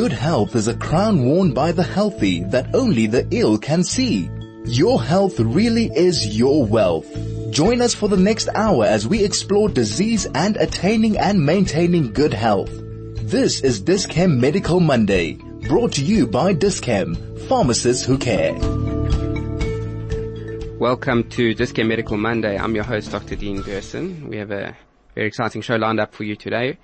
Good health is a crown worn by the healthy that only the ill can see. Your health really is your wealth. Join us for the next hour as we explore disease and attaining and maintaining good health. This is Dis-Chem Medical Monday, brought to you by Dis-Chem, pharmacists who care. Welcome to Dis-Chem Medical Monday. I'm your host, Dr. Dean Gerson. We have a very exciting show lined up for you today.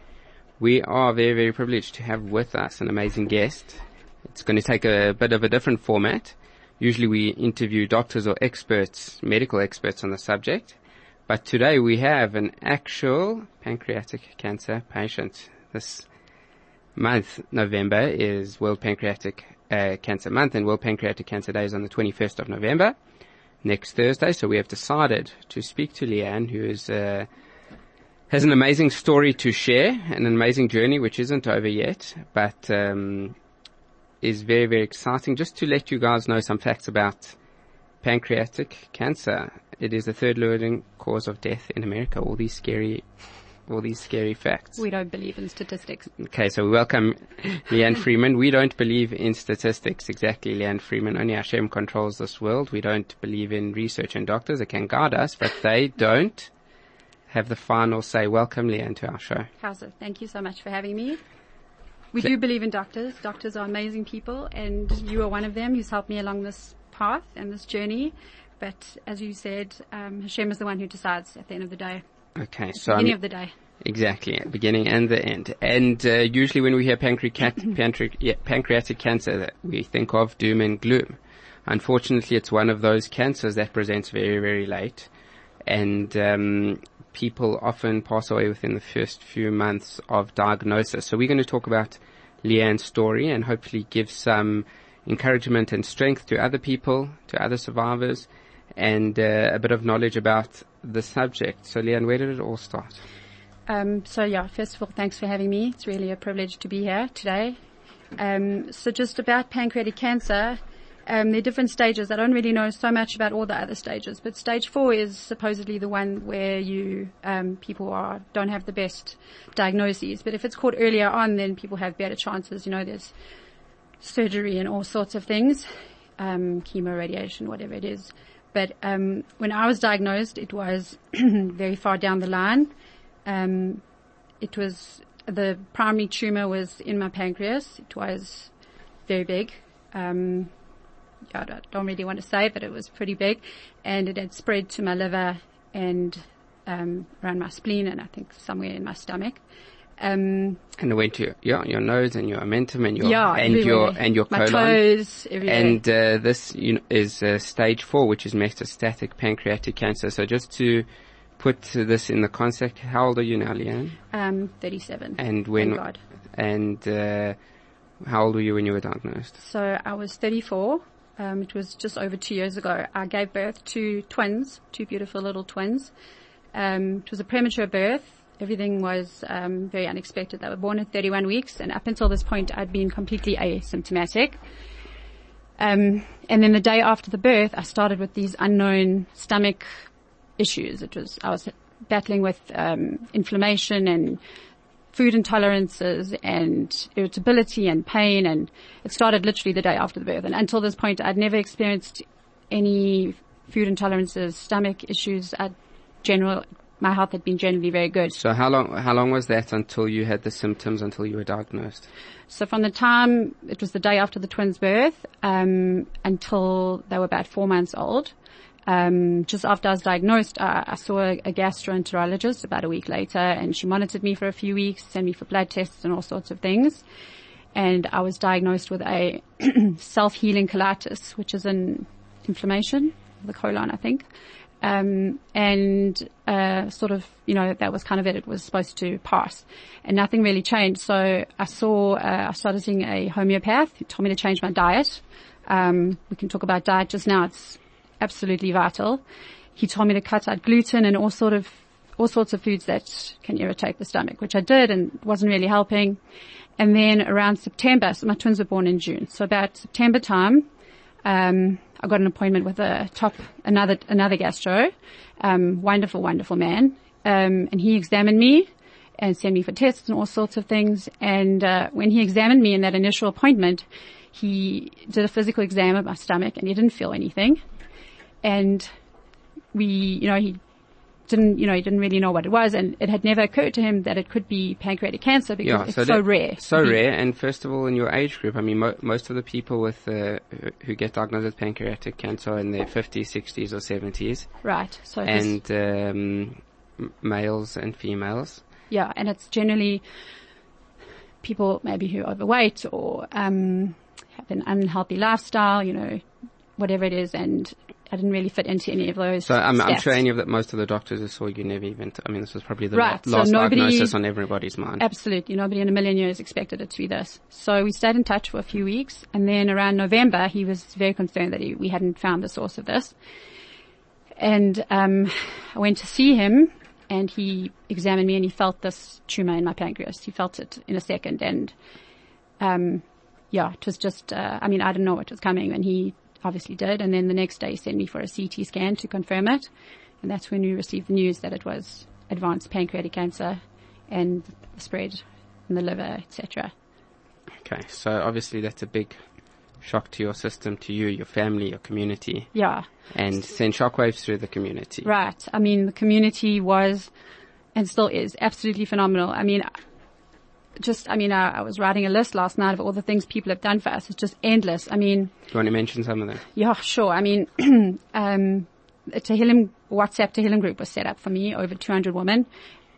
We are very, very privileged to have with us an amazing guest. It's going to take a bit of a different format. Usually we interview doctors or experts, medical experts on the subject. But today we have an actual pancreatic cancer patient. This month, November, is World Pancreatic uh, Cancer Month and World Pancreatic Cancer Day is on the 21st of November next Thursday. So we have decided to speak to Leanne, who is uh, has an amazing story to share, an amazing journey which isn't over yet, but um, is very very exciting. Just to let you guys know some facts about pancreatic cancer. It is the third leading cause of death in America. All these scary all these scary facts. We don't believe in statistics. Okay, so we welcome Leanne Friedman. We don't believe in statistics. Exactly, Leanne Friedman. Only Hashem controls this world. We don't believe in research and doctors. It can guide us, but they don't have the final say. Welcome, Leanne, to our show. Kausa, thank you so much for having me. We do believe in doctors. Doctors are amazing people, and you are one of them who's helped me along this path and this journey. But as you said, um, Hashem is the one who decides at the end of the day. Okay, so Any I'm- of the day. Exactly, beginning and the end. And uh, usually when we hear pancreatic, pancre- yeah, pancreatic cancer, that we think of doom and gloom. Unfortunately, it's one of those cancers that presents very, very late, and um, people often pass away within the first few months of diagnosis. So we're going to talk about Leanne's story and hopefully give some encouragement and strength to other people, to other survivors, and uh, a bit of knowledge about the subject. So Leanne, where did it all start? Um, so yeah, first of all, thanks for having me. It's really a privilege to be here today. Um, so just about pancreatic cancer, um, there are different stages. I don't really know so much about all the other stages, but stage four is supposedly the one where you um, people are don't have the best diagnoses. But if it's caught earlier on, then people have better chances. You know, there's surgery and all sorts of things, um, chemo, radiation, whatever it is. But um, when I was diagnosed, it was very far down the line. Um, it was the primary tumor was in my pancreas. It was very big. Um, I don't- really want to say, but it was pretty big, and it had spread to my liver and um, around my spleen, and I think somewhere in my stomach. Um, And it went to your, your, your nose and your omentum and your yeah, and your and your colon. clothes, everywhere. And uh, this you know, is uh, stage four, which is metastatic pancreatic cancer. So just to put this in the context, how old are you now, Leanne? um, 37. And when and uh, how old were you when you were diagnosed? So I was 34. Um, it was just over two years ago. I gave birth to twins, two beautiful little twins. Um, it was a premature birth. Everything was um, very unexpected. They were born at 31 weeks, and up until this point, I'd been completely asymptomatic. Um, and then the day after the birth, I started with these unknown stomach issues. It was I was battling with um, inflammation and food intolerances and irritability and pain, and it started literally the day after the birth. And until this point, I'd never experienced any food intolerances, stomach issues. At general, my health had been generally very good. So how long how long was that until you had the symptoms until you were diagnosed? So from the time it was the day after the twins' birth um, until they were about four months old, um, just after I was diagnosed, I, saw a, a gastroenterologist about a week later, and she monitored me for a few weeks, sent me for blood tests and all sorts of things. And I was diagnosed with a self-healing colitis, which is an inflammation of the colon, I think. Um, and uh, sort of, you know, that was kind of it. It was supposed to pass, and nothing really changed. So I saw, uh, I started seeing a homeopath who told me to change my diet. Um, we can talk about diet just now. It's absolutely vital. He told me to cut out gluten and all sort of all sorts of foods that can irritate the stomach, which I did and wasn't really helping. And then around September, so my twins were born in June. So about September time, um, I got an appointment with a top, another, another gastro, um, wonderful, wonderful man. Um, and he examined me and sent me for tests and all sorts of things. And uh, when he examined me in that initial appointment, he did a physical exam of my stomach and he didn't feel anything. And we, you know, he didn't, you know, he didn't really know what it was, and it had never occurred to him that it could be pancreatic cancer because Yeah, it's so so, that- rare. So rare, and first of all, in your age group, I mean, mo- most of the people with uh, who- who get diagnosed with pancreatic cancer are in their 50s, 60s, or 70s, Right. So and um, males and females. yeah, and it's generally people maybe who are overweight or um, have an unhealthy lifestyle, you know, whatever it is, and I didn't really fit into any of those. So I'm, I'm sure any of the most of the doctors who saw you never even. T- I mean, this was probably the Right, la- so nobody- diagnosis on everybody's mind. Absolutely. Nobody in a million years expected it to be this. So we stayed in touch for a few weeks and then around November he was very concerned that he, we hadn't found the source of this. And, um, I went to see him and he examined me and he felt this tumor in my pancreas. He felt it in a second and, um, yeah, it was just, uh, I mean, I didn't know what was coming and he obviously did. And then the next day he sent me for a CT scan to confirm it. And that's when we received the news that it was advanced pancreatic cancer and spread in the liver, etc. Okay, so obviously that's a big shock to your system, to you, your family, your community, Yeah, and send shockwaves through the community. right. I mean, the community was and still is absolutely phenomenal. I mean, just, I mean, I, I was writing a list last night of all the things people have done for us. It's just endless. I mean, Do you want to mention some of them? Yeah, sure. I mean, um, a Tehillim WhatsApp Tehillim group was set up for me, over 200 women,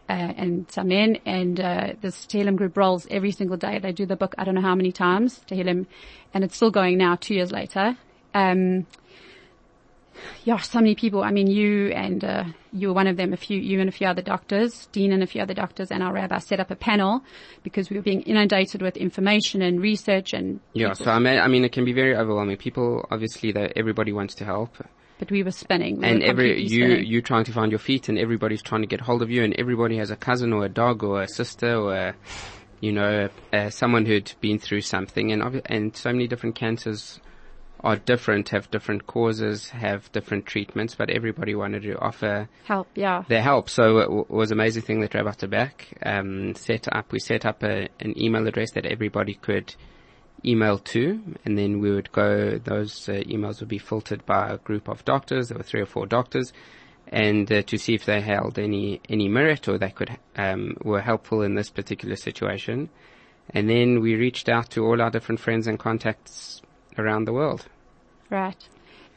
uh, and some men, and, uh, this Tehillim group rolls every single day. They do the book, I don't know how many times, Tehillim, and it's still going now, two years later. Um, yeah, so many people. I mean, you and, uh, you were one of them, a few, you and a few other doctors, Dean and a few other doctors and our rabbi set up a panel because we were being inundated with information and research and, Yeah, so I mean, I mean, it can be very overwhelming. People, obviously, that everybody wants to help, but we were spinning. We and were every you spinning. you trying to find your feet, and everybody's trying to get hold of you, and everybody has a cousin or a dog or a sister or a, you know, uh, someone who'd been through something, and and so many different cancers are different, have different causes, have different treatments, but everybody wanted to offer help, yeah. their help. So it w- was an amazing thing that Rabbi Back um, set up. We set up a, an email address that everybody could email to, and then we would go. Those uh, emails would be filtered by a group of doctors. There were three or four doctors, and uh, to see if they held any any merit or they could um, were helpful in this particular situation. And then we reached out to all our different friends and contacts around the world. Right.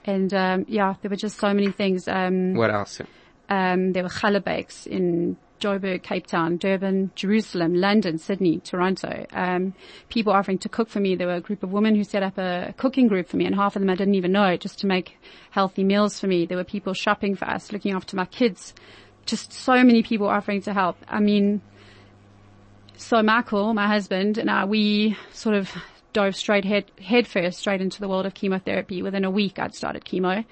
And, um, yeah, there were just so many things. Um, What else? um, there were challah bakes in Joburg, Cape Town, Durban, Jerusalem, London, Sydney, Toronto. Um, people offering to cook for me. There were a group of women who set up a cooking group for me and half of them I didn't even know just to make healthy meals for me. There were people shopping for us, looking after my kids. Just so many people offering to help. I mean, so Michael, my husband, and I, we sort of dove straight head, head first straight into the world of chemotherapy. Within a week, I'd started chemo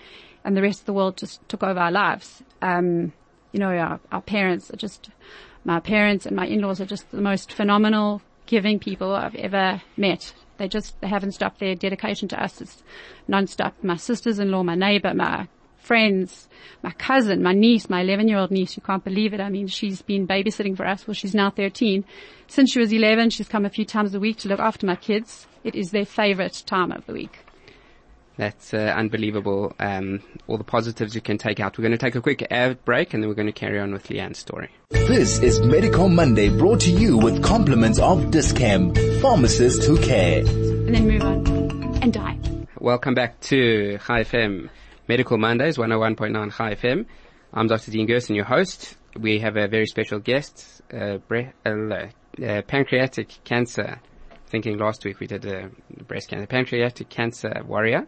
and the rest of the world just took over our lives. Um, you know, our, our parents are just, my parents and my in-laws are just the most phenomenal, giving people I've ever met. They just, they haven't stopped their dedication to us. It's non-stop. My sisters-in-law, my neighbor, my friends, my cousin, my niece, my 11 year old niece, you can't believe it. I mean, she's been babysitting for us. Well, she's now 13. Since she was 11, she's come a few times a week to look after my kids. It is their favorite time of the week. That's uh, unbelievable. Um, all the positives you can take out. We're going to take a quick ad break and then we're going to carry on with Leanne's story. This is Medical Monday brought to you with compliments of Dis-Chem, pharmacists who care. And then move on and die. Welcome back to Chai FM Medical Mondays, 101.9 Chai FM. I'm Dr. Dean Gerson, your host. We have a very special guest, uh, bre- uh, uh, pancreatic cancer. Thinking last week we did a breast cancer, pancreatic cancer warrior,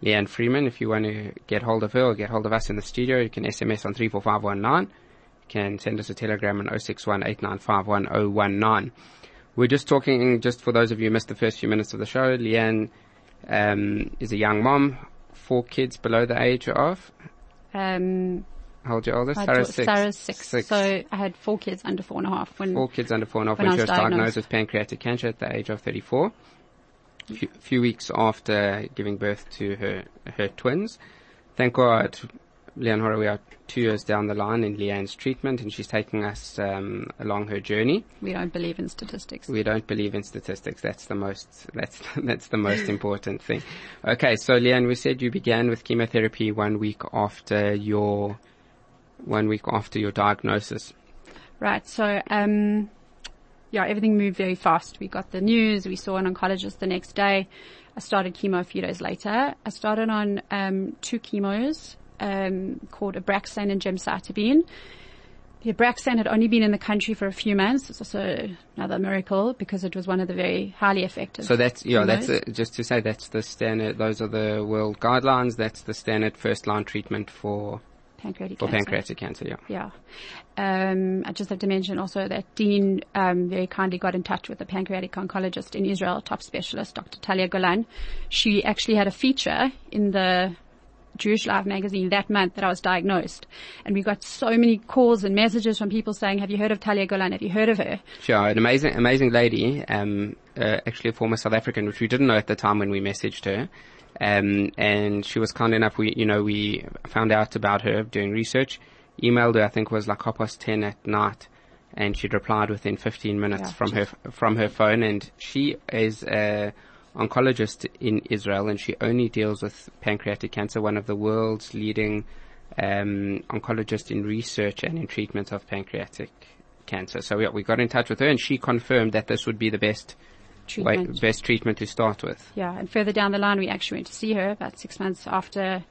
Leanne Friedman. If you want to get hold of her or get hold of us in the studio, you can SMS on 34519. You can send us a telegram on 0618951019. We're just talking, just for those of you who missed the first few minutes of the show, Leanne um, is a young mom, four kids below the age of, Um, how old your oldest? I Sarah's six. Sarah's six. Six. So I had four kids under four and a half when Four kids under four and a half When when, she was was diagnosed diagnosed. with pancreatic cancer at the age of 34. A few, few weeks after giving birth to her, her twins. Thank God, Leonora, we are two years down the line in Leanne's treatment, and she's taking us um, along her journey. We don't believe in statistics. We don't believe in statistics. That's the most. That's that's the most important thing. Okay, so Leanne, we said you began with chemotherapy one week after your one week after your diagnosis. Right. So, um, yeah, everything moved very fast. We got the news. We saw an oncologist the next day. I started chemo a few days later. I started on um, two chemos um, called Abraxane and gemcitabine. The Abraxane had only been in the country for a few months. It's also another miracle because it was one of the very highly effective. So that's yeah, chemos. that's uh just to say that's the standard. Those are the world guidelines. That's the standard first line treatment for pancreatic for cancer. pancreatic cancer. Yeah. Yeah. Um, I just have to mention also that Dean um, very kindly got in touch with a pancreatic oncologist in Israel, top specialist, Dr. Talia Golan. She actually had a feature in the Jewish Life magazine that month that I was diagnosed. And we got so many calls and messages from people saying, have you heard of Talia Golan? Have you heard of her? Sure, an amazing, amazing lady. Um, uh, actually a former South African, which we didn't know at the time when we messaged her. Um, and she was kind enough. We, you know, we found out about her doing research. Emailed her. I think it was like half past ten at night, and she'd replied within 15 minutes Yeah, from her from her phone. And she is a oncologist in Israel, and she only deals with pancreatic cancer. One of the world's leading um, oncologists in research and in treatment of pancreatic cancer. So we, we got in touch with her, and she confirmed that this would be the best Treatment. best treatment to start with. Yeah, and further down the line, we actually went to see her about six months after,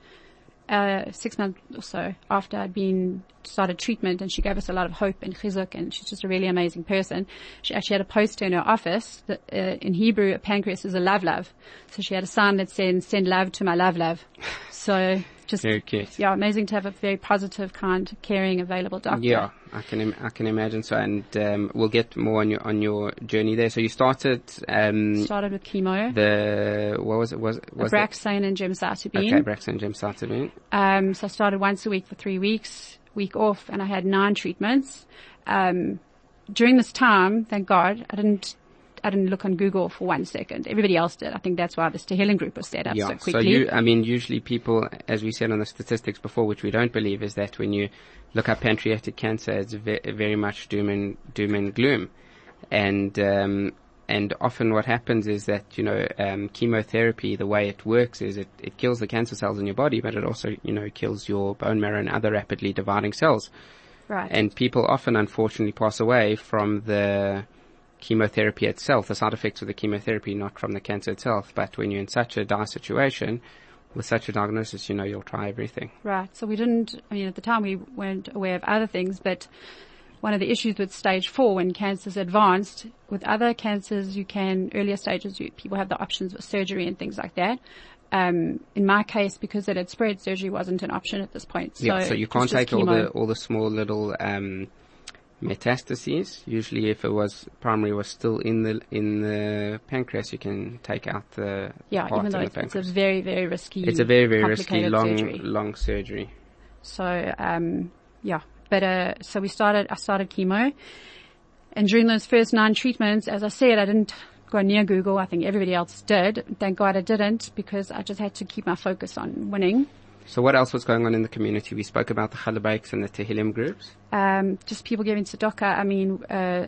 uh, six months or so after I'd been started treatment, and she gave us a lot of hope and chizuk, and she's just a really amazing person. She actually had a poster in her office that, uh, in Hebrew, a pancreas is a love love, so she had a sign that said "Send love to my love love." So just Very cute. yeah, amazing to have a very positive, kind, caring, available doctor. Yeah, I can Im- I can imagine so, and um, we'll get more on your on your journey there. So you started um, Started with chemo, the what was it was was it- Abraxane and gemcitabine. okay Abraxane gemcitabine. Um, so I started once a week for three weeks, week off, and I had nine treatments. Um, during this time, thank God, I didn't, I didn't look on Google for one second. Everybody else did. I think that's why this healing group was set up Yeah. so So you, I mean, usually people, as we said on the statistics before, which we don't believe, is that when you look up pancreatic cancer, it's ve- very much doom and doom and gloom, and um, and often what happens is that you know um, chemotherapy, the way it works is it, it kills the cancer cells in your body, but it also you know kills your bone marrow and other rapidly dividing cells. right. And people often, unfortunately, pass away from the chemotherapy itself, the side effects of the chemotherapy, not from the cancer itself. But when you're in such a dire situation, with such a diagnosis, you know you'll try everything. Right. So we didn't, I mean, at the time we weren't aware of other things, but one of the issues with stage four when cancer's advanced, with other cancers you can, earlier stages, you, people have the options of surgery and things like that. Um, in my case, because it had spread, surgery wasn't an option at this point. So, yeah, so you can't take all the all the small little um, metastases. Usually, if it was primary was still in the in the pancreas, you can take out the Yeah, part even though it's, it's a very, very risky. It's a very very risky long surgery. long surgery. So, um, yeah. But, uh, so we started, I started chemo. And during those first nine treatments, as I said, I didn't go near Google. I think everybody else did. Thank God I didn't because I just had to keep my focus on winning. So what else was going on in the community? We spoke about the challah bakes and the Tehillim groups. Um, just people giving tzedakah. I mean, uh,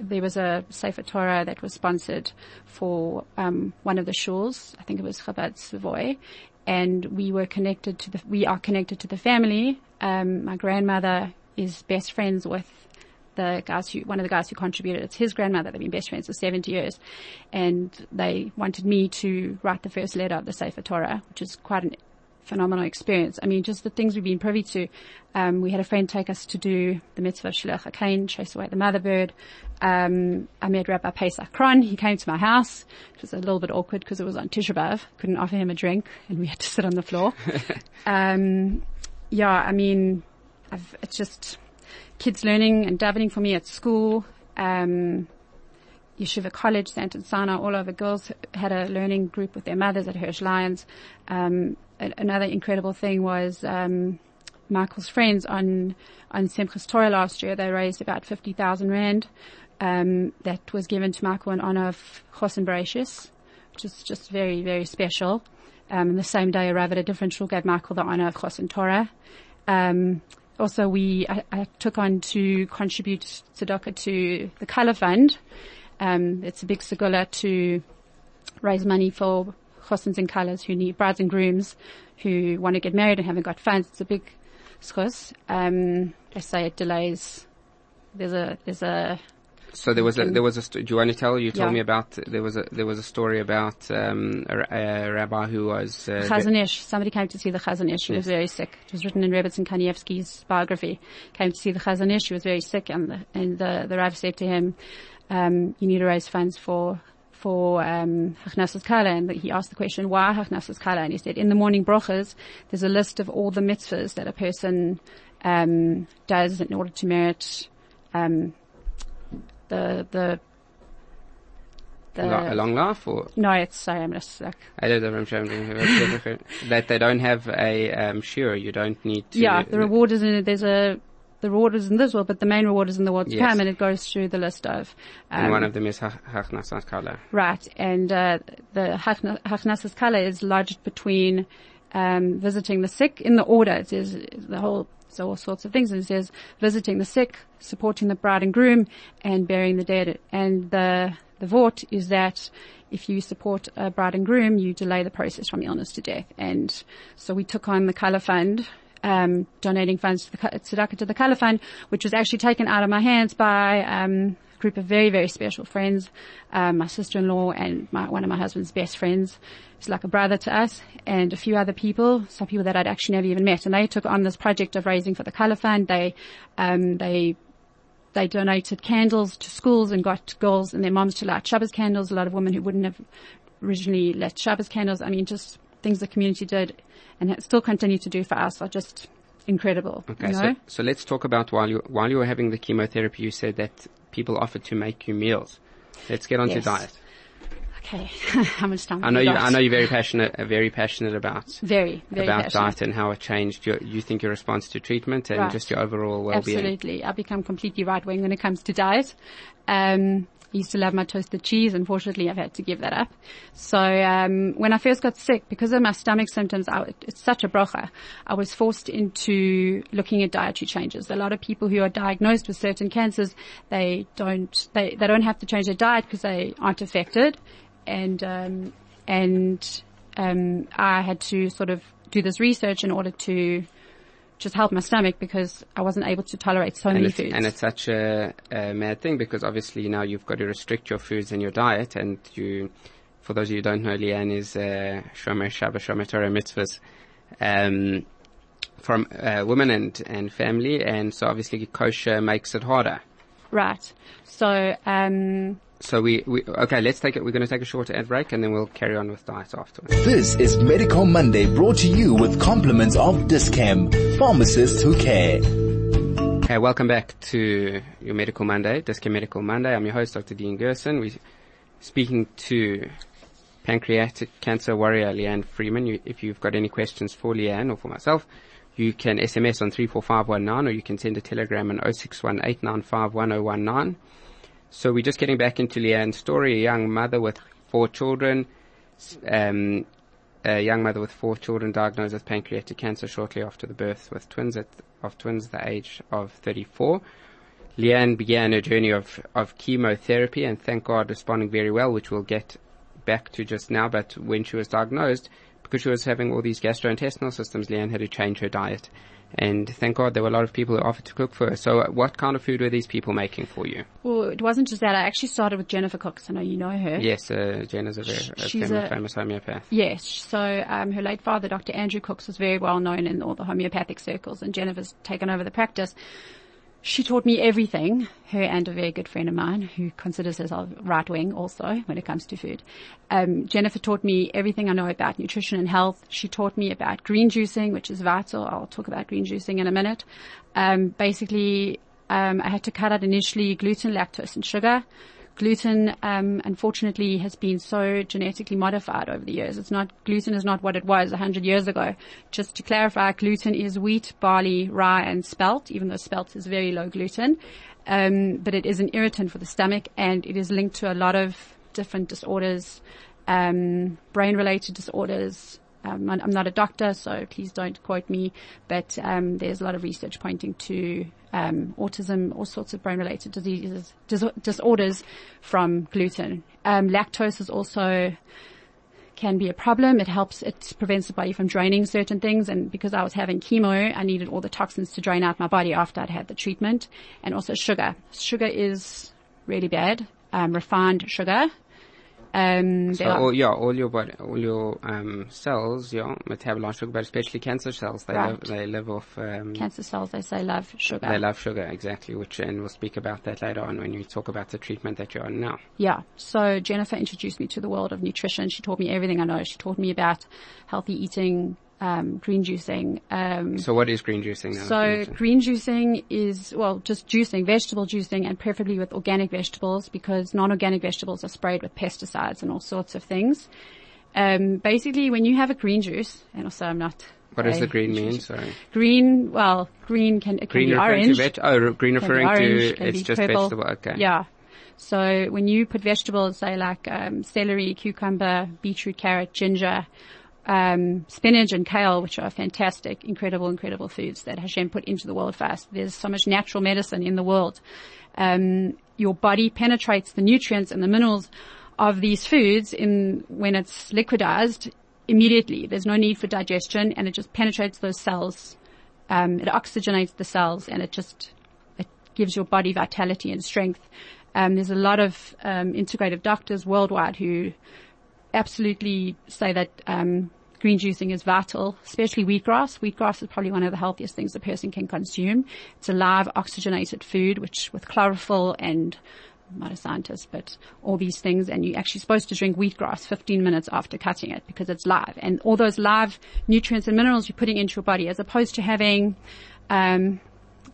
there was a Sefer Torah that was sponsored for um, one of the shuls. I think it was Chabad Savoy, and we were connected to the. We are connected to the family. Um, my grandmother is best friends with the guys who, one of the guys who contributed. It's his grandmother. They've been best friends for 70 years, and they wanted me to write the first letter of the Sefer Torah, which is quite an phenomenal experience. I mean, just the things we've been privy to. Um, we had a friend take us to do the mitzvah of Shilach HaKain, chase away the mother bird. Um, I met Rabbi Paysach Krohn. He came to my house. It was a little bit awkward because it was on Tisha B'Av. Couldn't offer him a drink and we had to sit on the floor. um, yeah, I mean, I've, it's just kids learning and davening for me at school. Um, Yeshiva College, Sant and Sana, all over girls had a learning group with their mothers at Hirsch Lyons. Um, another incredible thing was um, Michael's friends on on Simchas Torah last year. They raised about fifty thousand rand. Um, that was given to Michael in honor of Chosin Bereshis, which is just very very special. Um, and the same day arrive at a different shul gave Michael the honor of Chosin Torah. Um, also we, I, I, took on to contribute tzedakah to the Kala Fund. Um, it's a big segula to raise money for chosins and colors who need brides and grooms who want to get married and haven't got funds. It's a big schos. Um, let's say it delays. There's a, there's a, so there was a there was a. Do you want to tell? You told Yeah. me about there was a there was a story about um, a, a rabbi who was uh, Chazon Ish. Somebody came to see the Chazon Ish. He was very sick. It was written in Rebbetzin Kanievsky's biography. Came to see the Chazon Ish. He was very sick, and the, and the, the Rav said to him, um, "You need to raise funds for." For um, Hachnasas Kala, and he asked the question, "Why Hachnasas Kala?" And he said, "In the morning brachas, there's a list of all the mitzvahs that a person um, does in order to merit um, the the the a long life or no, it's sorry, I'm just like don't know, I'm sure I'm doing- that they don't have a um, shira. You don't need to. yeah, the reward is in there's a the reward is in this world, but the main reward is in the world to Yes. come, and it goes through the list of And um, one of them is Hach- Hachnasas Kala. right, and uh, the Hachna- Hachnasas Kala is lodged between um, visiting the sick in the order. It says the whole so all sorts of things. And it says visiting the sick, supporting the bride and groom, and burying the dead. And the the vort is that if you support a bride and groom, you delay the process from illness to death. And so we took on the Kala Fund, um, donating funds to the Ka- tzedakah to the Kala Fund, which was actually taken out of my hands by um, a group of very very special friends, um, my sister-in-law and my, one of my husband's best friends. He's like a brother to us, and a few other people, some people that I'd actually never even met, and they took on this project of raising for the Kala Fund. They um, they they donated candles to schools and got girls and their moms to light Shabbos candles. A lot of women who wouldn't have originally lit Shabbos candles. I mean, just things the community did and still continue to do for us are just incredible. Okay, you know? so so let's talk about while you while you were having the chemotherapy, you said that people offered to make you meals. Let's get on to diet. okay, how much time? I know you. got? I know you're very passionate. Uh, very passionate about Very, very about passionate. diet and how it changed your. You think your response to treatment and Right. just your overall well-being. Absolutely. I've become completely right wing when it comes to diet. Um, I used to love my toasted cheese. Unfortunately, I've had to give that up. So, um, when I first got sick, because of my stomach symptoms, I, it's such a brocha. I was forced into looking at dietary changes. A lot of people who are diagnosed with certain cancers, they don't, they, they don't have to change their diet because they aren't affected. And, um, and, um, I had to sort of do this research in order to just help my stomach because I wasn't able to tolerate so And many foods. and it's such a, a mad thing because obviously now you've got to restrict your foods and your diet and you, for those of you who don't know, Leanne is, uh, Shomer Shabbat, Shomer Torah mitzvahs, um, from, uh, women and, and family and so obviously kosher makes it harder. right. So, um, So we, we, okay, let's take it, we're going to take a short ad break and then we'll carry on with diet afterwards. This is Medical Monday brought to you with compliments of Dis-Chem, pharmacists who care. Hey, welcome back to your Medical Monday, Dis-Chem Medical Monday. I'm your host, Dr. Dean Gerson. We're speaking to pancreatic cancer warrior Leanne Friedman. You, if you've got any questions for Leanne or for myself, you can SMS on 34519 or you can send a telegram on 0618951019. So we're just getting back into Leanne's story, a young mother with four children, um, a young mother with four children diagnosed with pancreatic cancer shortly after the birth with twins at, of twins the age of 34. Leanne began a journey of, of chemotherapy and thank God responding very well, which we'll get back to just now. But when she was diagnosed, because she was having all these gastrointestinal systems, Leanne had to change her diet. And thank God there were a lot of people who offered to cook for her. So uh, what kind of food were these people making for you? well, it wasn't just that. I actually started with Jennifer Cooks. I know you know her. Yes, uh, Jen is a very a She's famous, a- famous homeopath. Yes. So um, her late father, Dr. Andrew Cooks, was very well known in all the homeopathic circles, and Jennifer's taken over the practice. She taught me everything, her and a very good friend of mine who considers herself right wing also when it comes to food. Um, Jennifer taught me everything I know about nutrition and health. She taught me about green juicing, which is vital. I'll talk about green juicing in a minute. Um, basically, um, I had to cut out initially gluten, lactose, and sugar. Gluten, um, unfortunately, has been so genetically modified over the years. It's not gluten is not what it was hundred years ago. Just to clarify, gluten is wheat, barley, rye, and spelt. Even though spelt is very low gluten, um, but it is an irritant for the stomach, and it is linked to a lot of different disorders, um, brain-related disorders, Um, I'm not a doctor, so please don't quote me. But um, there's a lot of research pointing to um, autism, all sorts of brain-related diseases, dis- disorders from gluten. Um, lactose is also can be a problem. It helps, it prevents the body from draining certain things. And because I was having chemo, I needed all the toxins to drain out my body after I'd had the treatment. And also sugar. Sugar is really bad. Um, refined sugar um, so all, yeah, all your body, all your um, cells, yeah, metabolize sugar, but especially cancer cells, they right. live, they live off um, cancer cells. They say love sugar. They love sugar, exactly. Which, and we'll speak about that later on when we talk about the treatment that you're on now. Yeah. So Jennifer introduced me to the world of nutrition. She taught me everything I know. She taught me about healthy eating, um, green juicing. Um, so what is green juicing? Now? So green juicing is, well, just juicing, vegetable juicing and preferably with organic vegetables because non-organic vegetables are sprayed with pesticides and all sorts of things. Um, basically when you have a green juice, and also I'm not what does the green mean? Sorry. Green, well, green can, it green can be orange. To veg- oh, green referring orange, to, it's just purple. vegetable, okay. Yeah. So when you put vegetables, say like, um, celery, cucumber, beetroot, carrot, ginger, um, spinach and kale, which are fantastic, incredible, incredible foods that Hashem put into the world fast. There's so much natural medicine in the world. Um, your body penetrates the nutrients and the minerals of these foods in when it's liquidized immediately. There's no need for digestion, and it just penetrates those cells. Um, it oxygenates the cells, and it just it gives your body vitality and strength. Um, there's a lot of um, integrative doctors worldwide who absolutely say that um, green juicing is vital, especially wheatgrass. Wheatgrass is probably one of the healthiest things a person can consume. It's a live oxygenated food, which with chlorophyll and I'm not a scientist, but all these things, and you're actually supposed to drink wheatgrass 15 minutes after cutting it because it's live, and all those live nutrients and minerals you're putting into your body, as opposed to having um,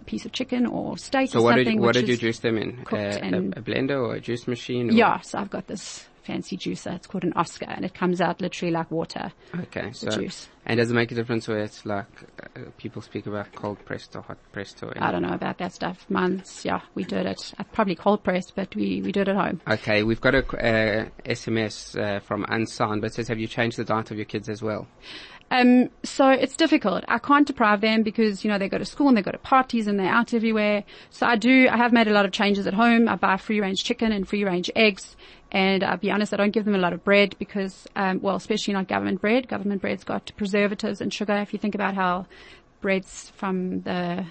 a piece of chicken or steak. So or what something did you, what did you juice them in? Uh, a, a blender or a juice machine? Or? Yeah, so I've got this fancy juicer. It's called an Oscar, and it comes out literally like water. Okay, so juice. and does it make a difference where it's like uh, people speak about cold pressed or hot pressed or? I don't know about that stuff. Mine's, yeah, we did it. uh, Probably cold pressed, but we, we did it at home. Okay, we've got a uh, SMS uh, from Unsigned, but says, have you changed the diet of your kids as well? Um, so it's difficult. I can't deprive them because, you know, they go to school and they go to parties and they're out everywhere. So I do, I have made a lot of changes at home. I buy free range chicken and free range eggs. And I'll be honest, I don't give them a lot of bread because, um, well, especially not government bread. Government bread's got preservatives and sugar. If you think about how breads from the,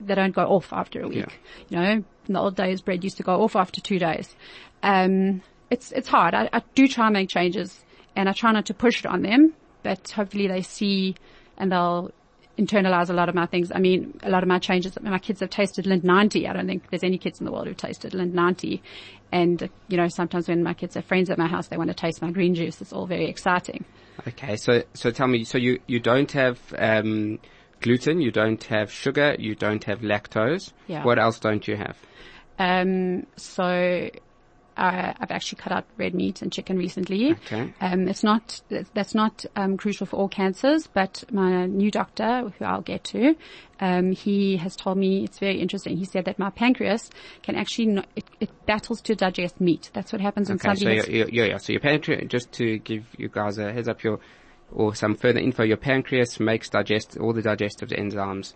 they don't go off after a week. You know, in the old days, bread used to go off after two days. Um, it's, it's hard. I, I do try and make changes and I try not to push it on them, but hopefully they see and they'll internalize a lot of my things. I mean, a lot of my changes, my kids have tasted Lindt 90. I don't think there's any kids in the world who've tasted Lindt 90. And, you know, sometimes when my kids have friends at my house, they want to taste my green juice. It's all very exciting. Okay, so so tell me, so you you don't have um, gluten, you don't have sugar, you don't have lactose. Yeah. What else don't you have? Um, so, uh, I've actually cut out red meat and chicken recently. Okay. Um, it's not, that's not, um, crucial for all cancers, but my new doctor, who I'll get to, um, he has told me it's very interesting. He said that my pancreas can actually, not, it, it battles to digest meat. That's what happens when Okay, so somebody your, your, yeah, so your pancreas, just to give you guys a heads up, your or some further info, your pancreas makes digest all the digestive enzymes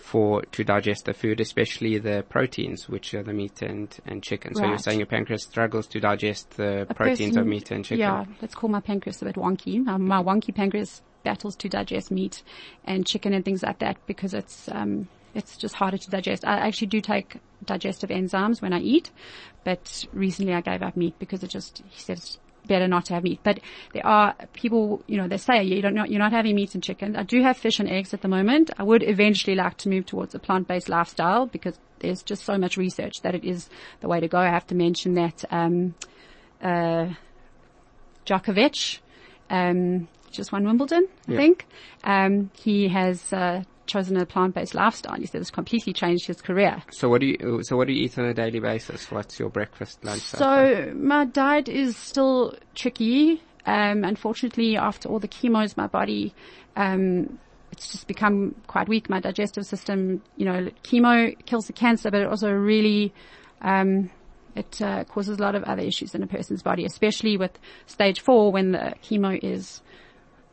for to digest the food, especially the proteins, which are the meat and and chicken. So you're saying your pancreas struggles to digest the a proteins person- of meat and chicken. Yeah, let's call my pancreas a bit wonky. Um, my wonky pancreas battles to digest meat and chicken and things like that because it's um, it's just harder to digest. I actually do take digestive enzymes when I eat, but recently I gave up meat because it just he it's better not to have meat. But there are people, you know, they say you don't know, you're not having meat and chicken. I do have fish and eggs at the moment. I would eventually like to move towards a plant-based lifestyle because there's just so much research that it is the way to go. I have to mention that um, uh, Djokovic, um, just won Wimbledon, I Yeah. think. Um, he has uh, chosen a plant-based lifestyle. He said it's completely changed his career. So what do you so what do you eat on a daily basis? What's your breakfast, lunch? supper? So my diet is still tricky. Um, unfortunately, after all the chemos, my body, um, it's just become quite weak. My digestive system, you know, chemo kills the cancer, but it also really, um, it uh, causes a lot of other issues in a person's body, especially with stage four when the chemo is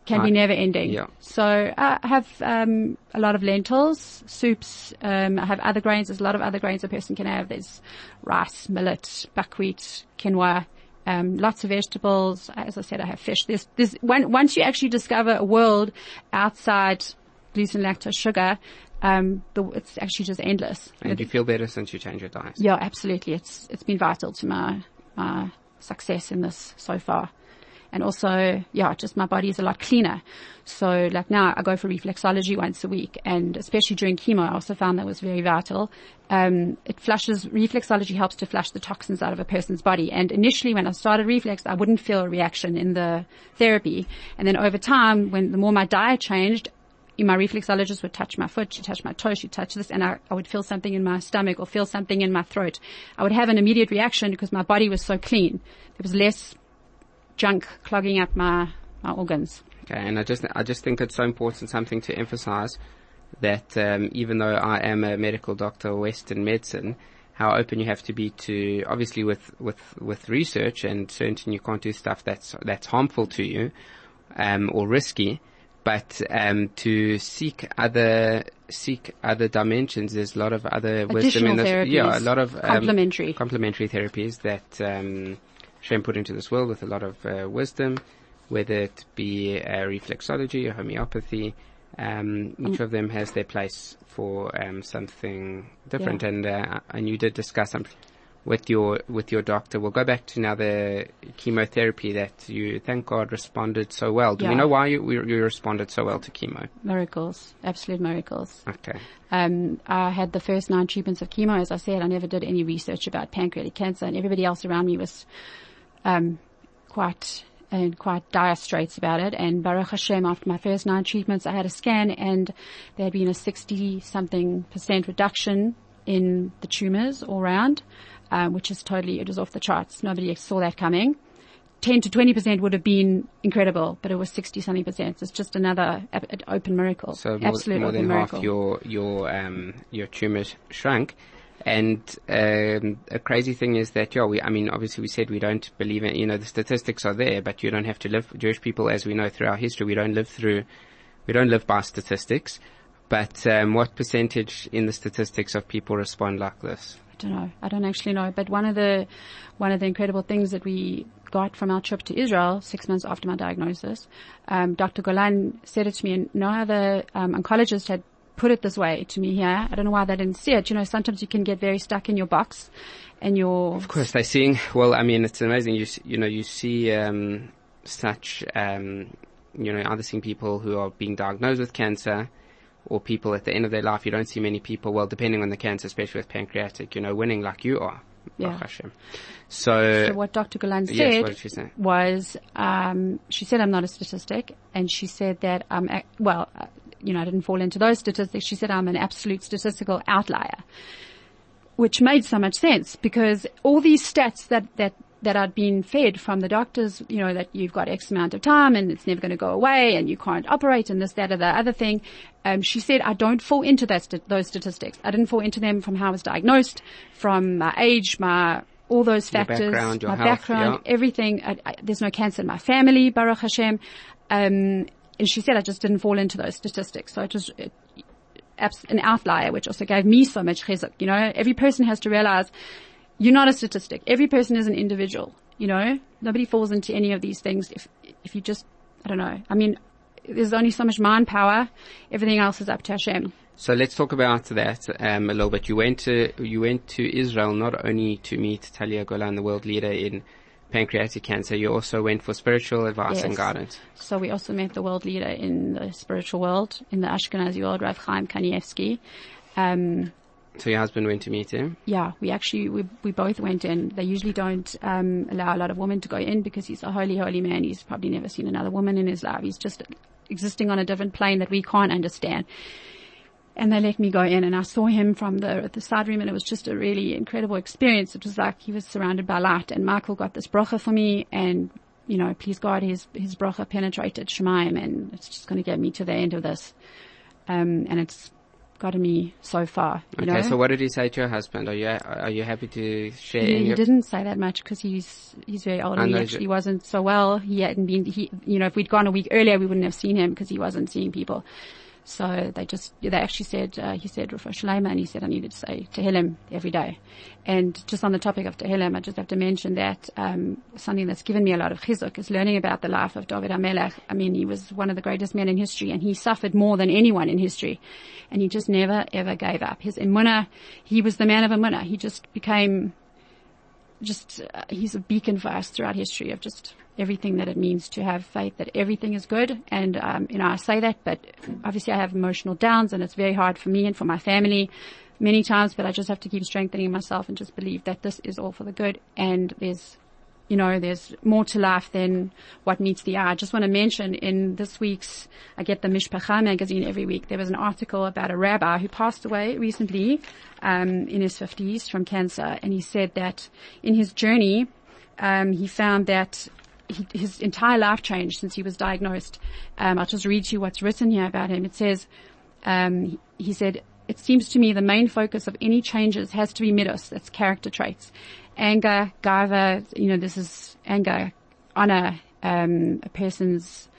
can be never ending. Yeah. So uh, I have um, a lot of lentils, soups. Um, I have other grains. There's a lot of other grains a person can have. There's rice, millet, buckwheat, quinoa. Um, lots of vegetables. As I said, I have fish. There's, there's when, once you actually discover a world outside gluten, lactose, sugar, um, the, it's actually just endless. And you feel better since you changed your diet. Yeah, absolutely. It's it's been vital to my my success in this so far. And also, yeah, just my body is a lot cleaner. So like now I go for reflexology once a week and especially during chemo I also found that was very vital. Um, it flushes, reflexology helps to flush the toxins out of a person's body. And initially when I started reflex, I wouldn't feel a reaction in the therapy. And then over time, when the more my diet changed, my reflexologist would touch my foot, she'd touch my toe, she'd touch this, and I, I would feel something in my stomach or feel something in my throat. I would have an immediate reaction because my body was so clean. There was less junk clogging up my, my organs. Okay, and I just I just think it's so important something to emphasize that um, even though I am a medical doctor Western medicine, how open you have to be to obviously with with with research and certain you can't do stuff that's that's harmful to you um, or risky, but um, to seek other seek other dimensions. There's a lot of other wisdom in Additional this. therapies. Yeah, a lot of um, Complementary. complementary therapies that put into this world with a lot of uh, wisdom, whether it be uh, reflexology or homeopathy. Um, Mm. each of them has their place for um, something different, Yeah. and uh, and you did discuss something with your with your doctor. We'll go back to now the chemotherapy that you, thank God, responded so well. Do we know why you you responded so well to chemo? Miracles. Absolute miracles. Okay. Um, I had the first nine treatments of chemo. As I said, I never did any research about pancreatic cancer, and everybody else around me was um, quite in quite dire straits about it. And Baruch Hashem, after my first nine treatments, I had a scan, and there had been a sixty-something percent reduction in the tumors all round, um, which is totally it was off the charts. Nobody saw that coming. 10 to 20% would have been incredible, but it was 60 something percent. It's just another open miracle. So more, Absolute more open than miracle. half your your um, your tumors shrunk. And um, a crazy thing is that, yeah, we, I mean, obviously we said we don't believe in, you know, the statistics are there, but you don't have to live, Jewish people, as we know through our history, we don't live through, we don't live by statistics. But um, what percentage in the statistics of people respond like this? I don't know. I don't actually know. But one of the one of the incredible things that we got from our trip to Israel six months after my diagnosis, um, Dr. Golan said it to me, and no other um, oncologist had put it this way to me here. I don't know why they didn't see it. You know, sometimes you can get very stuck in your box, and your Of course, they're seeing. Well, I mean, it's amazing. You you know you see um, such um, you know either seeing people who are being diagnosed with cancer, or people at the end of their life. You don't see many people. Well, depending on the cancer, especially with pancreatic, you know, winning like you are. Yeah. So, So what Dr. Golan yes, said did she say? was, um, she said I'm not a statistic, and she said that I'm, well, you know, I didn't fall into those statistics. She said I'm an absolute statistical outlier, which made so much sense because all these stats that that that I'd been fed from the doctors, you know, that you've got X amount of time and it's never going to go away and you can't operate and this, that, or the other thing. Um, she said, I don't fall into that st- those statistics. I didn't fall into them from how I was diagnosed, from my age, my, all those Your factors, background, your my health, background, yeah. everything. I, I, there's no cancer in my family, Baruch Hashem. Um, and she said I just didn't fall into those statistics. So it was it, an outlier, which also gave me so much chizuk. You know, every person has to realize you're not a statistic. Every person is an individual. You know, nobody falls into any of these things if if you just I don't know. I mean, there's only so much mind power. Everything else is up to Hashem. So let's talk about that um, a little bit. You went to you went to Israel not only to meet Talia Golan, the world leader in pancreatic cancer. You also went for spiritual advice and Yes. guidance. So we also met the world leader in the spiritual world, in the Ashkenazi world, Rav Chaim Kanievsky. Um, So your husband went to meet him. yeah, we actually, we, we both went in. They usually don't, um, allow a lot of women to go in because he's a holy, holy man. He's probably never seen another woman in his life. He's just existing on a different plane that we can't understand. And they let me go in and I saw him from the, the side room and it was just a really incredible experience. It was like he was surrounded by light and Michael got this bracha for me and, you know, please God, his, his bracha penetrated Shemaim and it's just going to get me to the end of this. Um, and it's gotten me so far. You Okay, know? so what did he say to your husband? Are you are you happy to share? He, he didn't say that much because he's he's very old and he actually ju- wasn't so well. He hadn't been. He, you know, if we'd gone a week earlier, we wouldn't have seen him because he wasn't seeing people. So they just they actually said uh, he said Rafa Shalema and he said I needed to say Tehillim every day. And just on the topic of Tehillim, I just have to mention that um, something that's given me a lot of chizuk is learning about the life of David HaMelech. I mean, he was one of the greatest men in history, and he suffered more than anyone in history, and he just never ever gave up. His emunah, he was the man of emunah. He just became just uh, he's a beacon for us throughout history of just everything that it means to have faith that everything is good and um, you know I say that but obviously I have emotional downs and it's very hard for me and for my family many times but I just have to keep strengthening myself and just believe that this is all for the good and there's you know, there's more to life than what meets the eye. I just want to mention in this week's, I get the Mishpacha magazine every week. There was an article about a rabbi who passed away recently, um, in his 50s from cancer. And he said that in his journey, um, he found that he, his entire life changed since he was diagnosed. Um, I'll just read to you what's written here about him. It says, um, he said, it seems to me the main focus of any changes has to be midos, that's character traits. Anger, gaiva, you know, this is anger, honor, um, a person's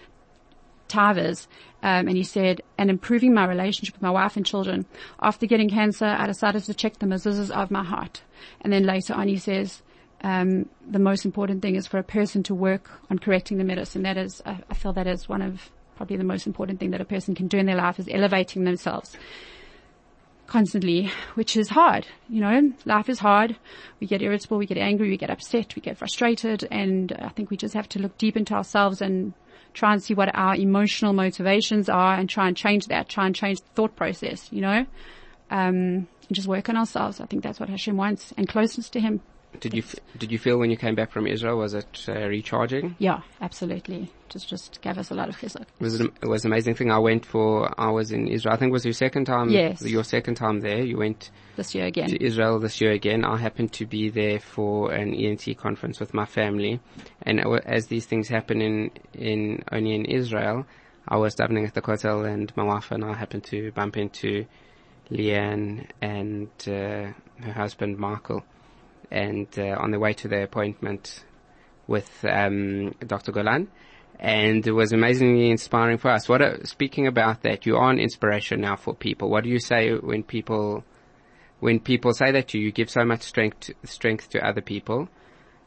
tavas. Um, and he said, and improving my relationship with my wife and children. After getting cancer, I decided to check the mezuzahs of my heart. And then later on he says, um, the most important thing is for a person to work on correcting the. And that is, I, I feel that is one of probably the most important thing that a person can do in their life is elevating themselves constantly, which is hard. You know, life is hard. We get irritable, we get angry, we get upset, we get frustrated, and I think we just have to look deep into ourselves and try and see what our emotional motivations are and try and change that, try and change the thought process, you know, um, and just work on ourselves. I think that's what Hashem wants and closeness to Him. Did you f- did you feel when you came back from Israel was it uh, recharging? Yeah, absolutely. Just, just gave us a lot of chizuk. Was it, it was an amazing thing. I went for I was in Israel. I think it was your second time. Yes. Your second time there. You went this year again. to Israel this year again. I happened to be there for an ENT conference with my family, and as these things happen in in only in Israel, I was davening at the hotel, and my wife and I happened to bump into Leanne and uh, her husband Michael, and uh, on the way to the appointment with um, Dr. Golan. And it was amazingly inspiring for us. What, a, speaking about that, you are an inspiration now for people. What do you say when people when people say that to you, you give so much strength strength to other people.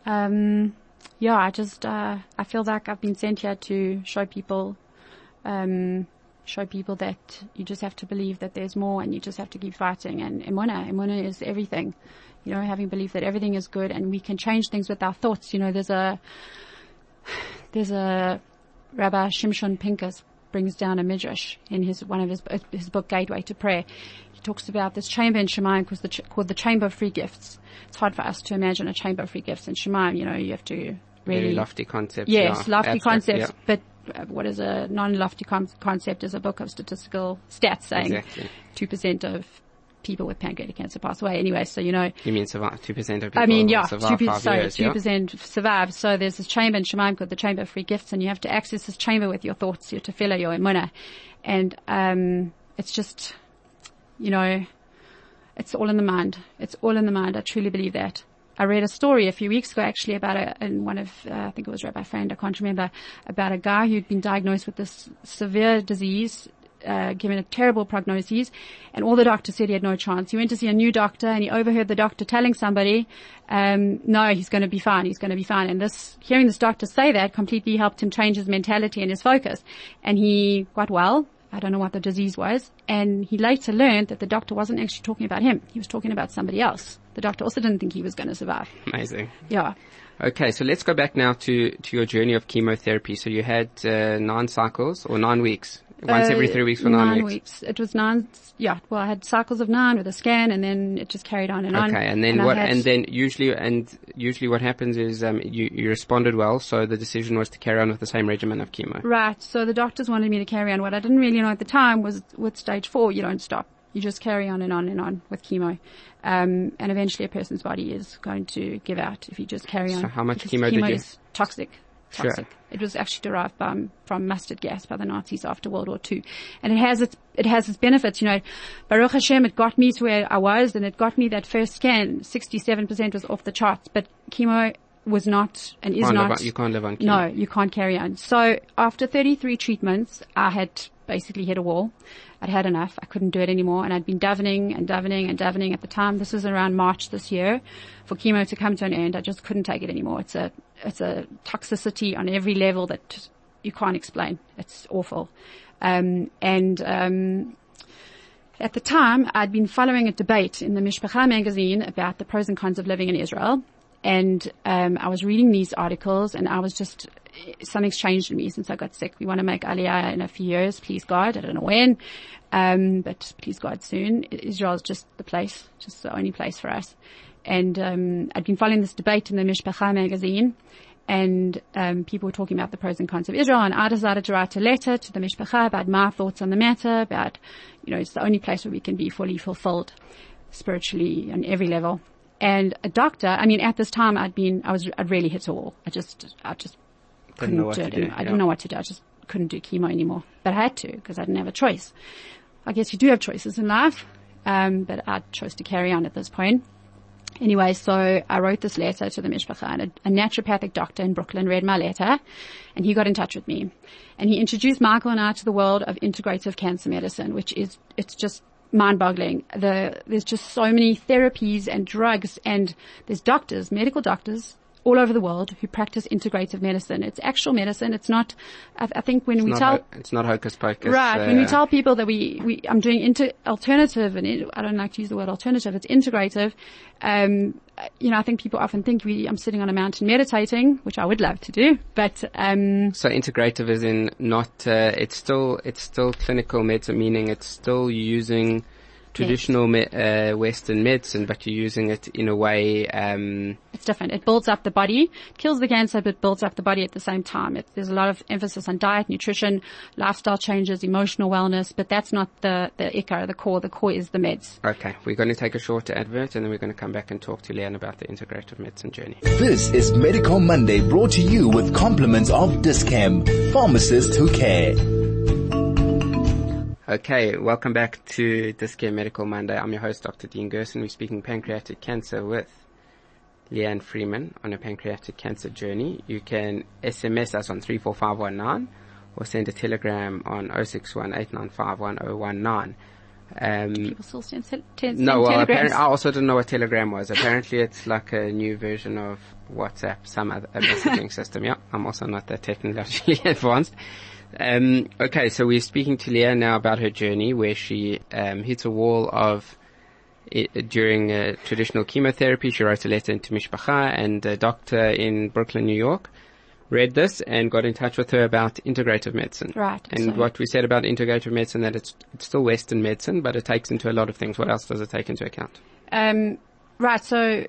Um, yeah, I just uh, I feel like I've been sent here to show people, um, show people that you just have to believe that there's more, and you just have to keep fighting. And emuna, emuna is everything. You know, having belief that everything is good, and we can change things with our thoughts. You know, there's a there's a Rabbi Shimshon Pincus brings down a midrash in his one of his his book Gateway to Prayer. He talks about this chamber in Shemaim called the, ch- called the chamber of free gifts. It's hard for us to imagine a chamber of free gifts in Shemaim. You know, you have to really Very lofty concepts. yes, yeah, lofty abstract, concepts. yeah. But what is a non-lofty con- concept is a book of statistical stats saying Exactly. two percent of people with pancreatic cancer pass away. Anyway, so you know You mean survive two percent of people? I mean, yeah, survive two five percent. Sorry, years, two yeah? percent survive. So there's this chamber in Shemaim called the Chamber of Free Gifts, and you have to access this chamber with your thoughts, your tefillah, your emunah, and um, it's just, you know, it's all in the mind. It's all in the mind. I truly believe that. I read a story a few weeks ago actually about a, in one of, uh, I think it was Rabbi Friend, I can't remember, about a guy who'd been diagnosed with this severe disease, uh, given a terrible prognosis, and all the doctors said he had no chance. He went to see a new doctor and he overheard the doctor telling somebody, um, no, he's going to be fine, he's going to be fine. And this, hearing this doctor say that completely helped him change his mentality and his focus. And he got well. I don't know what the disease was. And he later learned that the doctor wasn't actually talking about him. He was talking about somebody else. The doctor also didn't think he was going to survive. Amazing. Yeah. Okay, so let's go back now to, to your journey of chemotherapy. So you had uh, nine cycles or nine weeks, once Uh, every three weeks for nine, weeks. It was nine, yeah, well I had cycles of nine with a scan and then it just carried on and on. Okay, and then I what? And then usually, and usually, what happens is um, you you responded well, so the decision was to carry on with the same regimen of chemo. Right, so the doctors wanted me to carry on. What I didn't really know at the time was with stage four, you don't stop. You just carry on and on and on with chemo. Um, and eventually a person's body is going to give out if you just carry on. So how much Because chemo did you- is toxic. Sure. It was actually derived by, from mustard gas by the Nazis after World War II. And it has its, it has its benefits, you know. Baruch Hashem, it got me to where I was and it got me that first scan. 67% was off the charts, but chemo was not and is Can't not. on- you can't live on chemo. No, you can't carry on. So after 33 treatments, I had basically hit a wall. I'd had enough. I couldn't do it anymore. And I'd been davening and davening and davening at the time. This was around March this year for chemo to come to an end. I just couldn't take it anymore. It's a, it's a toxicity on every level that you can't explain. It's awful. Um, and, um, at the time, I'd been following a debate in the Mishpacha magazine about the pros and cons of living in Israel. And um, I was reading these articles and I was just, something's changed in me since I got sick. We want to make Aliyah in a few years, please God. I don't know when, um, but please God soon. Israel's just the place, just the only place for us. And um, I'd been following this debate in the Mishpacha magazine and um, people were talking about the pros and cons of Israel. And I decided to write a letter to the Mishpacha about my thoughts on the matter, about, you know, it's the only place where we can be fully fulfilled spiritually on every level. And a doctor, I mean, at this time I'd been, I was, I'd really hit a wall. I just, I just couldn't know what do to it. do, anymore. I yeah. didn't know what to do. I just couldn't do chemo anymore. But I had to because I didn't have a choice. I guess you do have choices in life, um, but I chose to carry on at this point. Anyway, so I wrote this letter to the Mishpacha and a, a naturopathic doctor in Brooklyn read my letter and he got in touch with me and he introduced Michael and I to the world of integrative cancer medicine, which is, it's just mind-boggling. The, there's just so many therapies and drugs and there's doctors, medical doctors all over the world who practice integrative medicine. It's actual medicine. It's not, I, I think when we tell, ho- it's not hocus pocus. Right. when we uh, tell people that we, we I'm doing inter, alternative, and it, I don't like to use the word alternative. It's integrative. Um, you know, I think people often think we, I'm sitting on a mountain meditating, which I would love to do, but um, So integrative is in not, uh, it's still, it's still clinical medicine, meaning it's still using traditional me- uh, Western medicine, but you're using it in a way, um, it's different. It builds up the body, kills the cancer, but builds up the body at the same time. It, there's a lot of emphasis on diet, nutrition, lifestyle changes, emotional wellness, but that's not the the ikar, the core. The core is the meds. okay, we're going to take a short advert and then we're going to come back and talk to Leanne about the integrative medicine journey. This is Medical Monday brought to you with compliments of Dis-Chem, pharmacists who care. Okay, welcome back to Dis-Chem Medical Monday. I'm your host, Dr. Dean Gerson. We're speaking pancreatic cancer with Leanne Friedman on a pancreatic cancer journey. You can SMS us on 34519 or send a telegram on 0618951019. Um, People still send, send, send no, well, apparently, I also didn't know what Telegram was. Apparently, it's like a new version of WhatsApp, some other messaging system. Yeah, I'm also not that technologically advanced. Um, okay, so we're speaking to Leah now about her journey, where she um, hit a wall of it, during uh, traditional chemotherapy. She wrote a letter into Mishpacha, and a doctor in Brooklyn, New York, read this and got in touch with her about integrative medicine. Right, And so- what we said about integrative medicine that it's it's still Western medicine, but it takes into a lot of things. What else does it take into account? Um, right. So,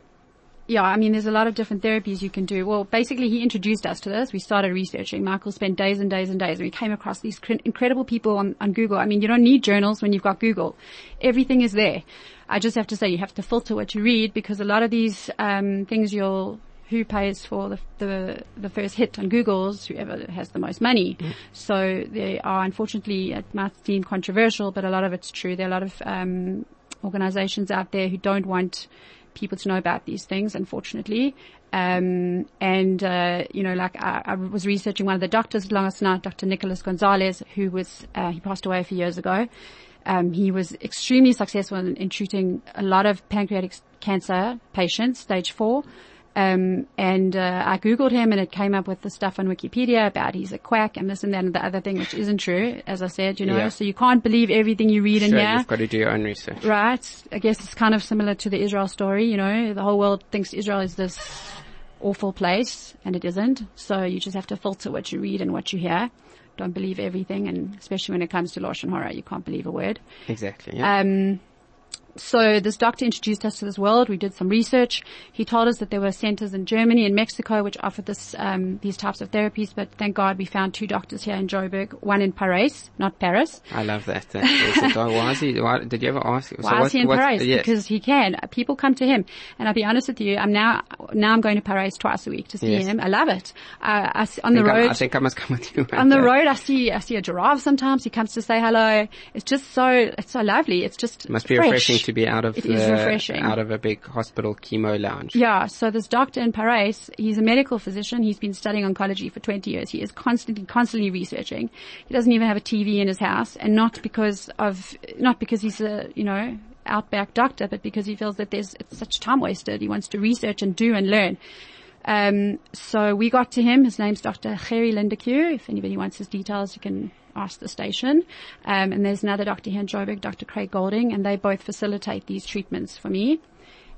yeah, I mean, there's a lot of different therapies you can do. Well, basically, he introduced us to this. We started researching. Michael spent days and days and days, and we came across these cr- incredible people on, on Google. I mean, you don't need journals when you've got Google. Everything is there. I just have to say, you have to filter what you read because a lot of these um, things you'll who pays for the, the the first hit on Google's whoever has the most money. So they are unfortunately it might seem controversial, but a lot of it's true. There are a lot of um, organizations out there who don't want people to know about these things, unfortunately. Um, and, uh, you know, like I, I was researching one of the doctors last night, Dr. Nicholas Gonzalez, who was, uh, he passed away a few years ago. Um, he was extremely successful in, in treating a lot of pancreatic cancer patients, stage four. Um, and uh, I googled him, and it came up with the stuff on Wikipedia about he's a quack and this and that and the other thing, which isn't true, as I said, you know. Yeah. So you can't believe everything you read in Sure, here. you've got to do your own research. Right. I guess it's kind of similar to the Israel story, you know. The whole world thinks Israel is this awful place, and it isn't. So you just have to filter what you read and what you hear. Don't believe everything, and especially when it comes to Lashon Hara, you can't believe a word. Exactly. Yeah. Um, so this doctor introduced us to this world. We did some research. He told us that there were centers in Germany and Mexico which offered this, um, these types of therapies, but thank God we found two doctors here in Joburg, one in Paris, not Paris. I love that. that is it. why is he, why, did you ever ask? Why so is he in Paris? Yes. Because he can. People come to him. And I'll be honest with you, I'm now, now I'm going to Paris twice a week to see yes. him. I love it. Uh, I, on the road. I, I think I must come with you. On the road, I see, I see a giraffe sometimes. He comes to say hello. It's just so, it's so lovely. It's just, it must be fresh. refreshing to be out of it the, out of a big hospital chemo lounge. Yeah. So this doctor in Paris, he's a medical physician. He's been studying oncology for 20 years. He is constantly, constantly researching. He doesn't even have a TV in his house and not because of, not because he's a, you know, outback doctor, but because he feels that there's, it's such time wasted. He wants to research and do and learn. Um, so we got to him. His name's Dr. Gerry Lindeque. If anybody wants his details, you can ask the station. Um, and there's another doctor here in Joburg, Dr. Craig Golding, and they both facilitate these treatments for me.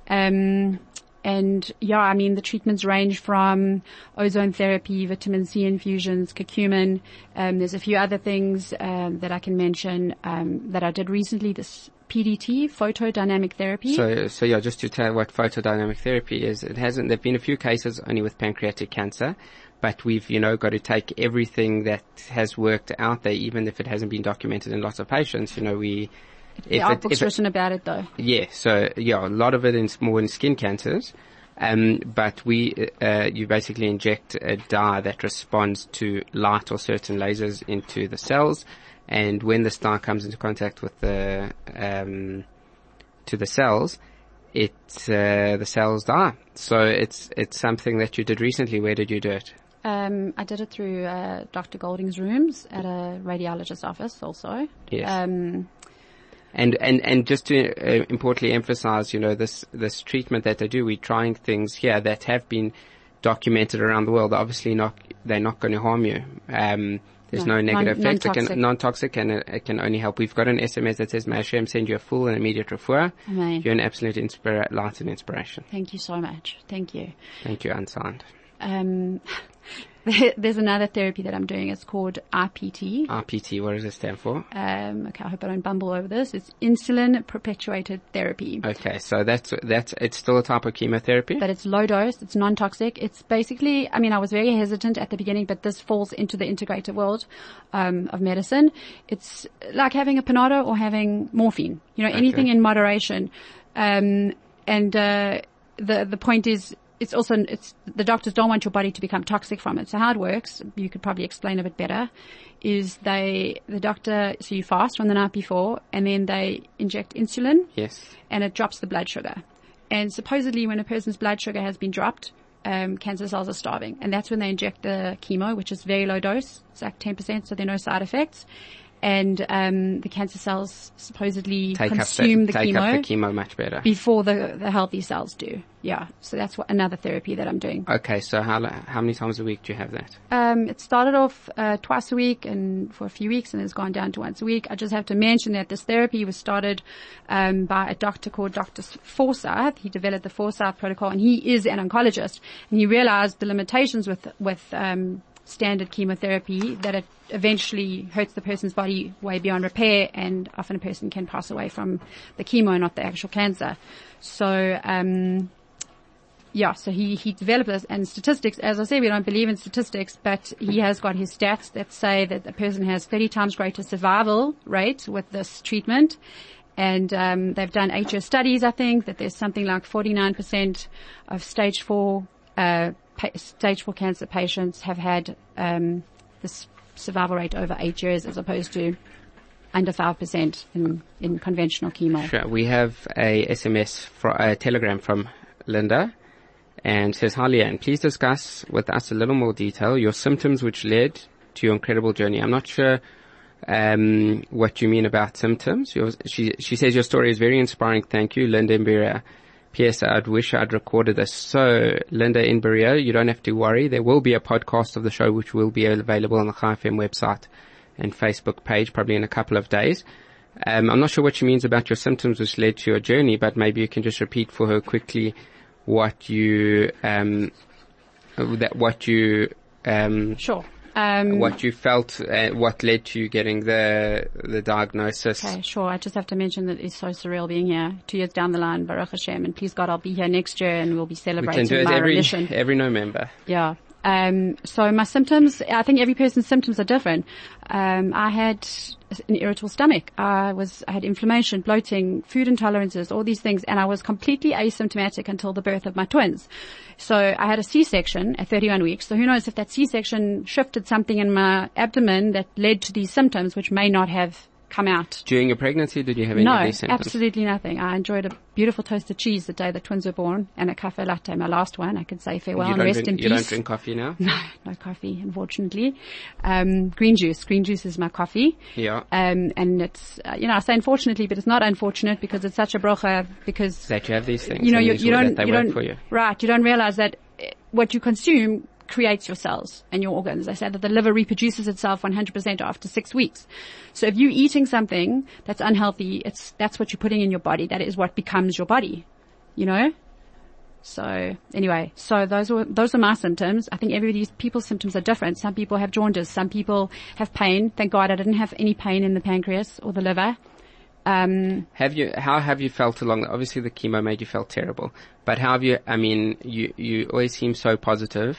Um, and yeah, I mean, the treatments range from ozone therapy, vitamin C infusions, curcumin. Um, there's a few other things um, that I can mention um, that I did recently. This PDT, photodynamic therapy. So, so yeah, just to tell what photodynamic therapy is, it hasn't. There've been a few cases only with pancreatic cancer, but we've you know got to take everything that has worked out there, even if it hasn't been documented in lots of patients. You know, we there are books written about it though. Yeah, so yeah, a lot of it is more in skin cancers. Um, but we, uh, you basically inject a dye that responds to light or certain lasers into the cells, and when the dye comes into contact with the um, to the cells, it uh, the cells die. So it's it's something that you did recently. Where did you do it? Um, I did it through uh, Dr. Golding's rooms at a radiologist's office, also. Yes. Um, and, and, and just to uh, importantly emphasize, you know, this, this treatment that they do, we're trying things here that have been documented around the world. Obviously not, they're not going to harm you. Um, there's no, no negative non, effects. Non-toxic. It can, non-toxic and it, it, can only help. We've got an SMS that says, may Hashem send you a full and immediate refuah. Amen. You're an absolute inspira- light and inspiration. Thank you so much. Thank you. Thank you, unsigned. Um, there's another therapy that I'm doing. It's called RPT. RPT, what does it stand for? Um, okay, I hope I don't bumble over this. It's insulin perpetuated therapy. Okay, so that's, that's, it's still a type of chemotherapy? But it's low dose, it's non-toxic. It's basically, I mean, I was very hesitant at the beginning, but this falls into the integrated world, um, of medicine. It's like having a Panado or having morphine. You know, okay. anything in moderation. Um, and, uh, the, the point is, it's also, it's, the doctors don't want your body to become toxic from it. So how it works, you could probably explain a bit better, is they, the doctor, so you fast from the night before and then they inject insulin. Yes. And it drops the blood sugar. And supposedly when a person's blood sugar has been dropped, um, cancer cells are starving. And that's when they inject the chemo, which is very low dose. It's like 10%, so there are no side effects and um, the cancer cells supposedly take consume the, the take chemo. Up the chemo much better before the the healthy cells do. Yeah, so that's what another therapy that I'm doing. Okay, so how how many times a week do you have that? Um, it started off uh, twice a week, and for a few weeks, and it's gone down to once a week. I just have to mention that this therapy was started um, by a doctor called Dr. Forsythe. He developed the Forsythe protocol, and he is an oncologist, and he realized the limitations with with um, standard chemotherapy that it eventually hurts the person's body way beyond repair and often a person can pass away from the chemo, not the actual cancer. So, um, yeah, so he, he developed this and statistics, as I say, we don't believe in statistics, but he has got his stats that say that a person has 30 times greater survival rate with this treatment. And um, they've done year studies, I think, that there's something like 49% of stage four uh, stage four cancer patients have had um, survival rate over eight years as opposed to under 5% in, in conventional chemo. Sure. We have a SMS, for, a telegram from Linda and says, Hi Leanne, please discuss with us a little more detail your symptoms which led to your incredible journey. I'm not sure um, what you mean about symptoms. Your, she, she says your story is very inspiring. Thank you, Linda Mbira. P.S. I'd wish I'd recorded this. So, Linda in Berea, you don't have to worry. There will be a podcast of the show which will be available on the Chai FM website and Facebook page probably in a couple of days. Um, I'm not sure what she means about your symptoms which led to your journey, but maybe you can just repeat for her quickly what you, um, that what you, um, sure. Um, what you felt, uh, what led to you getting the the diagnosis. Okay, sure. I just have to mention that it's so surreal being here. Two years down the line, Baruch Hashem, and please God, I'll be here next year and we'll be We celebrating can do it my every remission. every November. Yeah. Um, so my symptoms, I think every person's symptoms are different. Um, I had an irritable stomach. I was, I had inflammation, bloating, food intolerances, all these things, and I was completely asymptomatic until the birth of my twins. So I had a C-section at 31 weeks. So who knows if that C-section shifted something in my abdomen that led to these symptoms, which may not have come out During your pregnancy, did you have any no, of these symptoms? absolutely nothing. I enjoyed a beautiful toasted cheese the day the twins were born and a cafe latte, my last one. I could say farewell and rest drink, in you don't drink coffee now. No, no coffee, unfortunately. Um, green juice. Green juice is my coffee. Yeah. Um, and it's, uh, you know, I say unfortunately, but it's not unfortunate because it's such a brocha because, That you have these things. you know, you, you don't, you work don't, for you. right, you don't realize that uh, what you consume creates your cells and your organs. They say that the liver reproduces itself 100% after six weeks. So if you're eating something that's unhealthy, it's, that's what you're putting in your body. That is what becomes your body, you know? So anyway, so those are, those are my symptoms. I think everybody's, people's symptoms are different. Some people have jaundice. Some people have pain. Thank God I didn't have any pain in the pancreas or the liver. Um, Have you? How have you felt along? Obviously, the chemo made you feel terrible, but how have you? I mean, you you always seem so positive,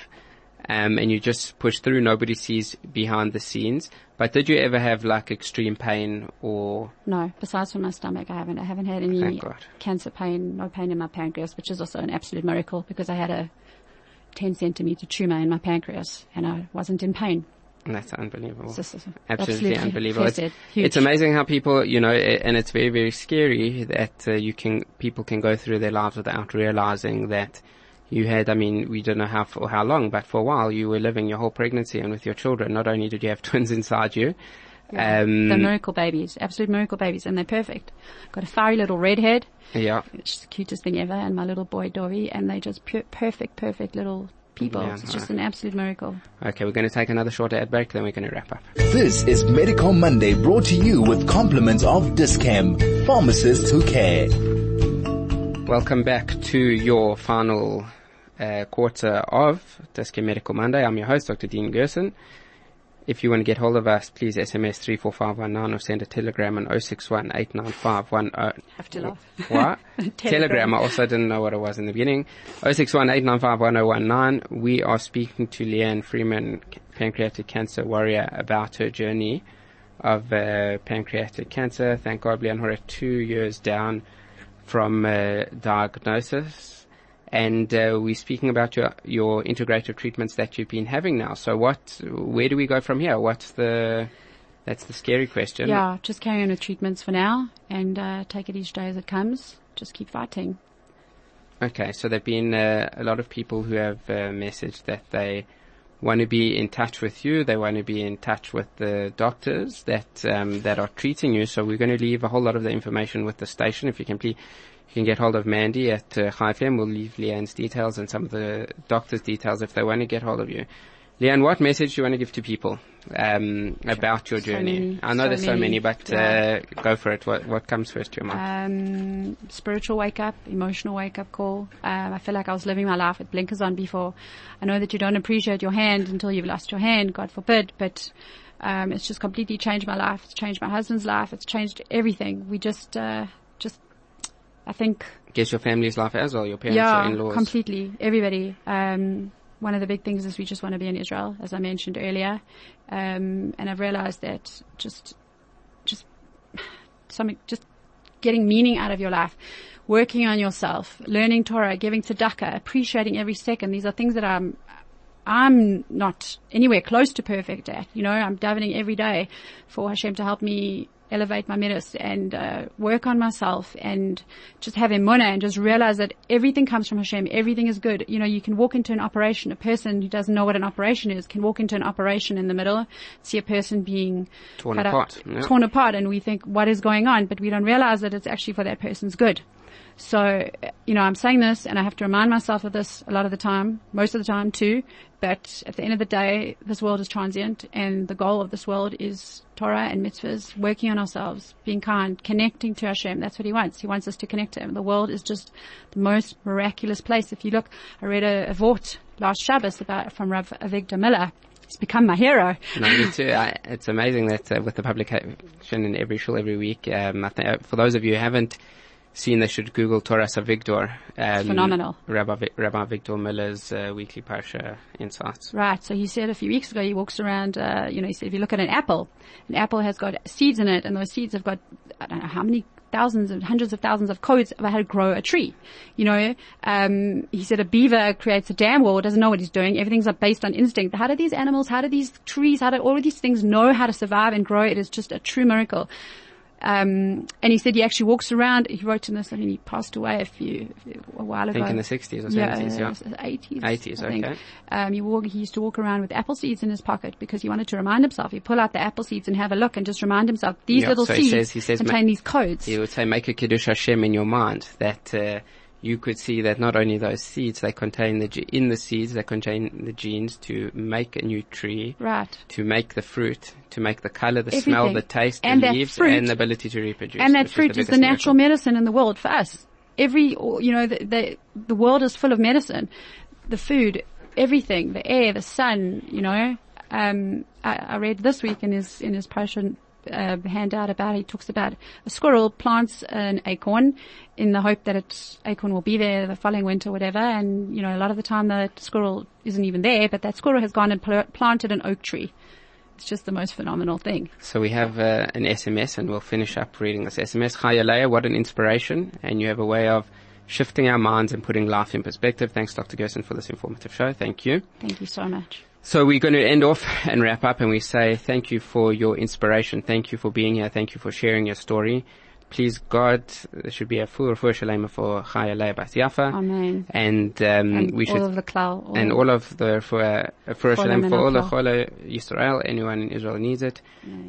um, and you just push through. Nobody sees behind the scenes. But did you ever have like extreme pain or? no, besides from my stomach, I haven't, I haven't had any cancer pain, no pain in my pancreas, which is also an absolute miracle because I had a 10 centimeter tumor in my pancreas and I wasn't in pain. That's unbelievable. It's just Absolutely, absolutely unbelievable. It's, it's amazing how people, you know, and it's very, very scary that uh, you can, people can go through their lives without realizing that you had, I mean, we don't know how for how long, but for a while you were living your whole pregnancy and with your children. Not only did you have twins inside you, um, the miracle babies, absolute miracle babies, and they're perfect. Got a fiery little redhead, yeah, which is the cutest thing ever, and my little boy Dory, and they're just pu- perfect, perfect little people. Yeah, it's just an absolute miracle. Okay, we're going to take another short ad break, then we're going to wrap up. This is Medical Monday brought to you with compliments of Dis-Chem, pharmacists who care. Welcome back to your final uh, quarter of Dis-Chem Medical Monday. I'm your host, Dr. Dean Gerson. If you want to get hold of us, please SMS 34519 or send a telegram on 061 895 Have to laugh. What? Telegram. Telegram. I also didn't know what it was in the beginning. 061 We are speaking to Leanne Friedman, pancreatic cancer warrior, about her journey of uh, pancreatic cancer. Thank God, Leanne, we're two years down from uh, diagnosis. And uh, we're speaking about your your integrative treatments that you've been having now. So, what? Where do we go from here? What's the? That's the scary question. Yeah, just carry on with treatments for now and uh, take it each day as it comes. Just keep fighting. Okay, so there've been uh, a lot of people who have uh, messaged that they want to be in touch with you. They want to be in touch with the doctors that um, that are treating you. So we're going to leave a whole lot of the information with the station. If you can please, you can get hold of Mandy at uh, Chai FM. We'll leave Leanne's details and some of the doctors' details if they want to get hold of you. Leanne, what message do you want to give to people um, about your So journey? many, I know so there's so many. many, but Yeah. uh, go for it. What what comes first to your mind? um, spiritual wake up, emotional wake up call. Um, I feel like I was living my life with blinkers on before. I know that you don't appreciate your hand until you've lost your hand, God forbid, but um, it's just completely changed my life. It's changed my husband's life. It's changed everything. We just, uh, I think, Guess your family's life as well. Your parents, yeah, in-laws. completely. Everybody. Um, one of the big things is we just want to be in Israel, as I mentioned earlier. Um, and I've realized that just, just something, just getting meaning out of your life, working on yourself, learning Torah, giving tzedakah, appreciating every second. These are things that I'm, I'm not anywhere close to perfect at. You know, I'm davening every day for Hashem to help me elevate my midas and uh, work on myself and just have emunah and just realize that everything comes from Hashem. Everything is good. You know, you can walk into an operation. A person who doesn't know what an operation is can walk into an operation in the middle, see a person being Torn apart, Up, yeah. torn apart, and we think what is going on, but we don't realize that it's actually for that person's good. So, you know, I'm saying this and I have to remind myself of this a lot of the time, most of the time too, but at the end of the day, this world is transient and the goal of this world is Torah and mitzvahs, working on ourselves, being kind, connecting to Hashem. That's what He wants. He wants us to connect to Him. The world is just the most miraculous place. If you look, I read a, a vort last Shabbos about, from Rav Avigdor Miller He's become my hero. No, me too. I, it's amazing that uh, with the publication in every shul every week, um, I think, uh, for those of you who haven't seen, they should Google Toras Avigdor. Um, phenomenal. Rabbi, Rabbi Avigdor Miller's uh, weekly Parsha insights. Right. So he said a few weeks ago he walks around, uh, you know, he said if you look at an apple, an apple has got seeds in it and those seeds have got, I don't know how many thousands and hundreds of thousands of codes about how to grow a tree. You know, um, he said a beaver creates a dam wall, doesn't know what he's doing. Everything's based on instinct. How do these animals, how do these trees, how do all of these things know how to survive and grow? It is just a true miracle. Um, and he said he actually walks around. He wrote in this. I mean, he passed away a few a while ago. I think in the 60s or 70s, yeah, yeah. eighties. 80s, okay. Um, he, walk, he used to walk around with apple seeds in his pocket because he wanted to remind himself. He'd pull out the apple seeds and have a look and just remind himself these Yeah, little so he seeds says- he says ma- contain these codes. He would say, make a Kiddush Hashem in your mind, that uh, you could see that not only those seeds, they contain the, ge- in the seeds, they contain the genes to make a new tree, Right. to make the fruit, to make the color, the smell, the taste, And the leaves, fruit- and the ability to reproduce. And that fruit the is the natural miracle. medicine in the world for us. Every, you know, the, the, the world is full of medicine. The food, everything, the air, the sun, you know. Um, I, I read this week in his, in his potion, uh, handout about, he talks about a squirrel plants an acorn in the hope that its acorn will be there the following winter, whatever. And, you know, a lot of the time the squirrel isn't even there, but that squirrel has gone and pl- planted an oak tree. It's just the most phenomenal thing. So we have uh, an SMS, and we'll finish up reading this SMS. Hi, Alea, what an inspiration! And you have a way of shifting our minds and putting life in perspective. Thanks, Dr. Gerson, for this informative show. Thank you. Thank you so much. So we're going to end off and wrap up, and we say thank you for your inspiration. Thank you for being here. Thank you for sharing your story. Please, God, there should be a full refuah shalema for Chaya Bas Yafa. Amen. And, um, And we all should of the klal. all and all of the for uh, for For Shalom for all the our Chole Yisrael, anyone in Israel needs it,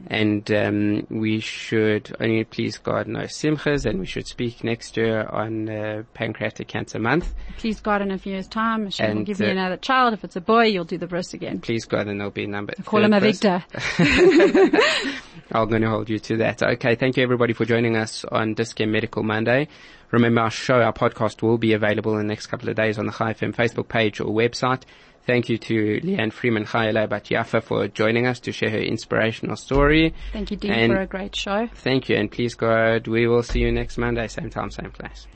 and um, we should only please God know simchas, and we should speak next year on uh, Pancreatic Cancer Month. Please God, in a few years' time, Hashem will give you uh, another child. If it's a boy, you'll do the bris again. Please God, and there'll be a number. Call him Avigdor. I'm going to hold you to that. Okay, thank you everybody for joining us on Dis-Chem Medical Monday. Remember our show, our podcast will be available in the next couple of days on the Chai FM Facebook page or website. Thank you to Leanne Friedman Chayela Bat Yafa for joining us to share her inspirational story. Thank you, Dean, And- for a great show. Thank you and please God, we will see you next Monday, same time, same place.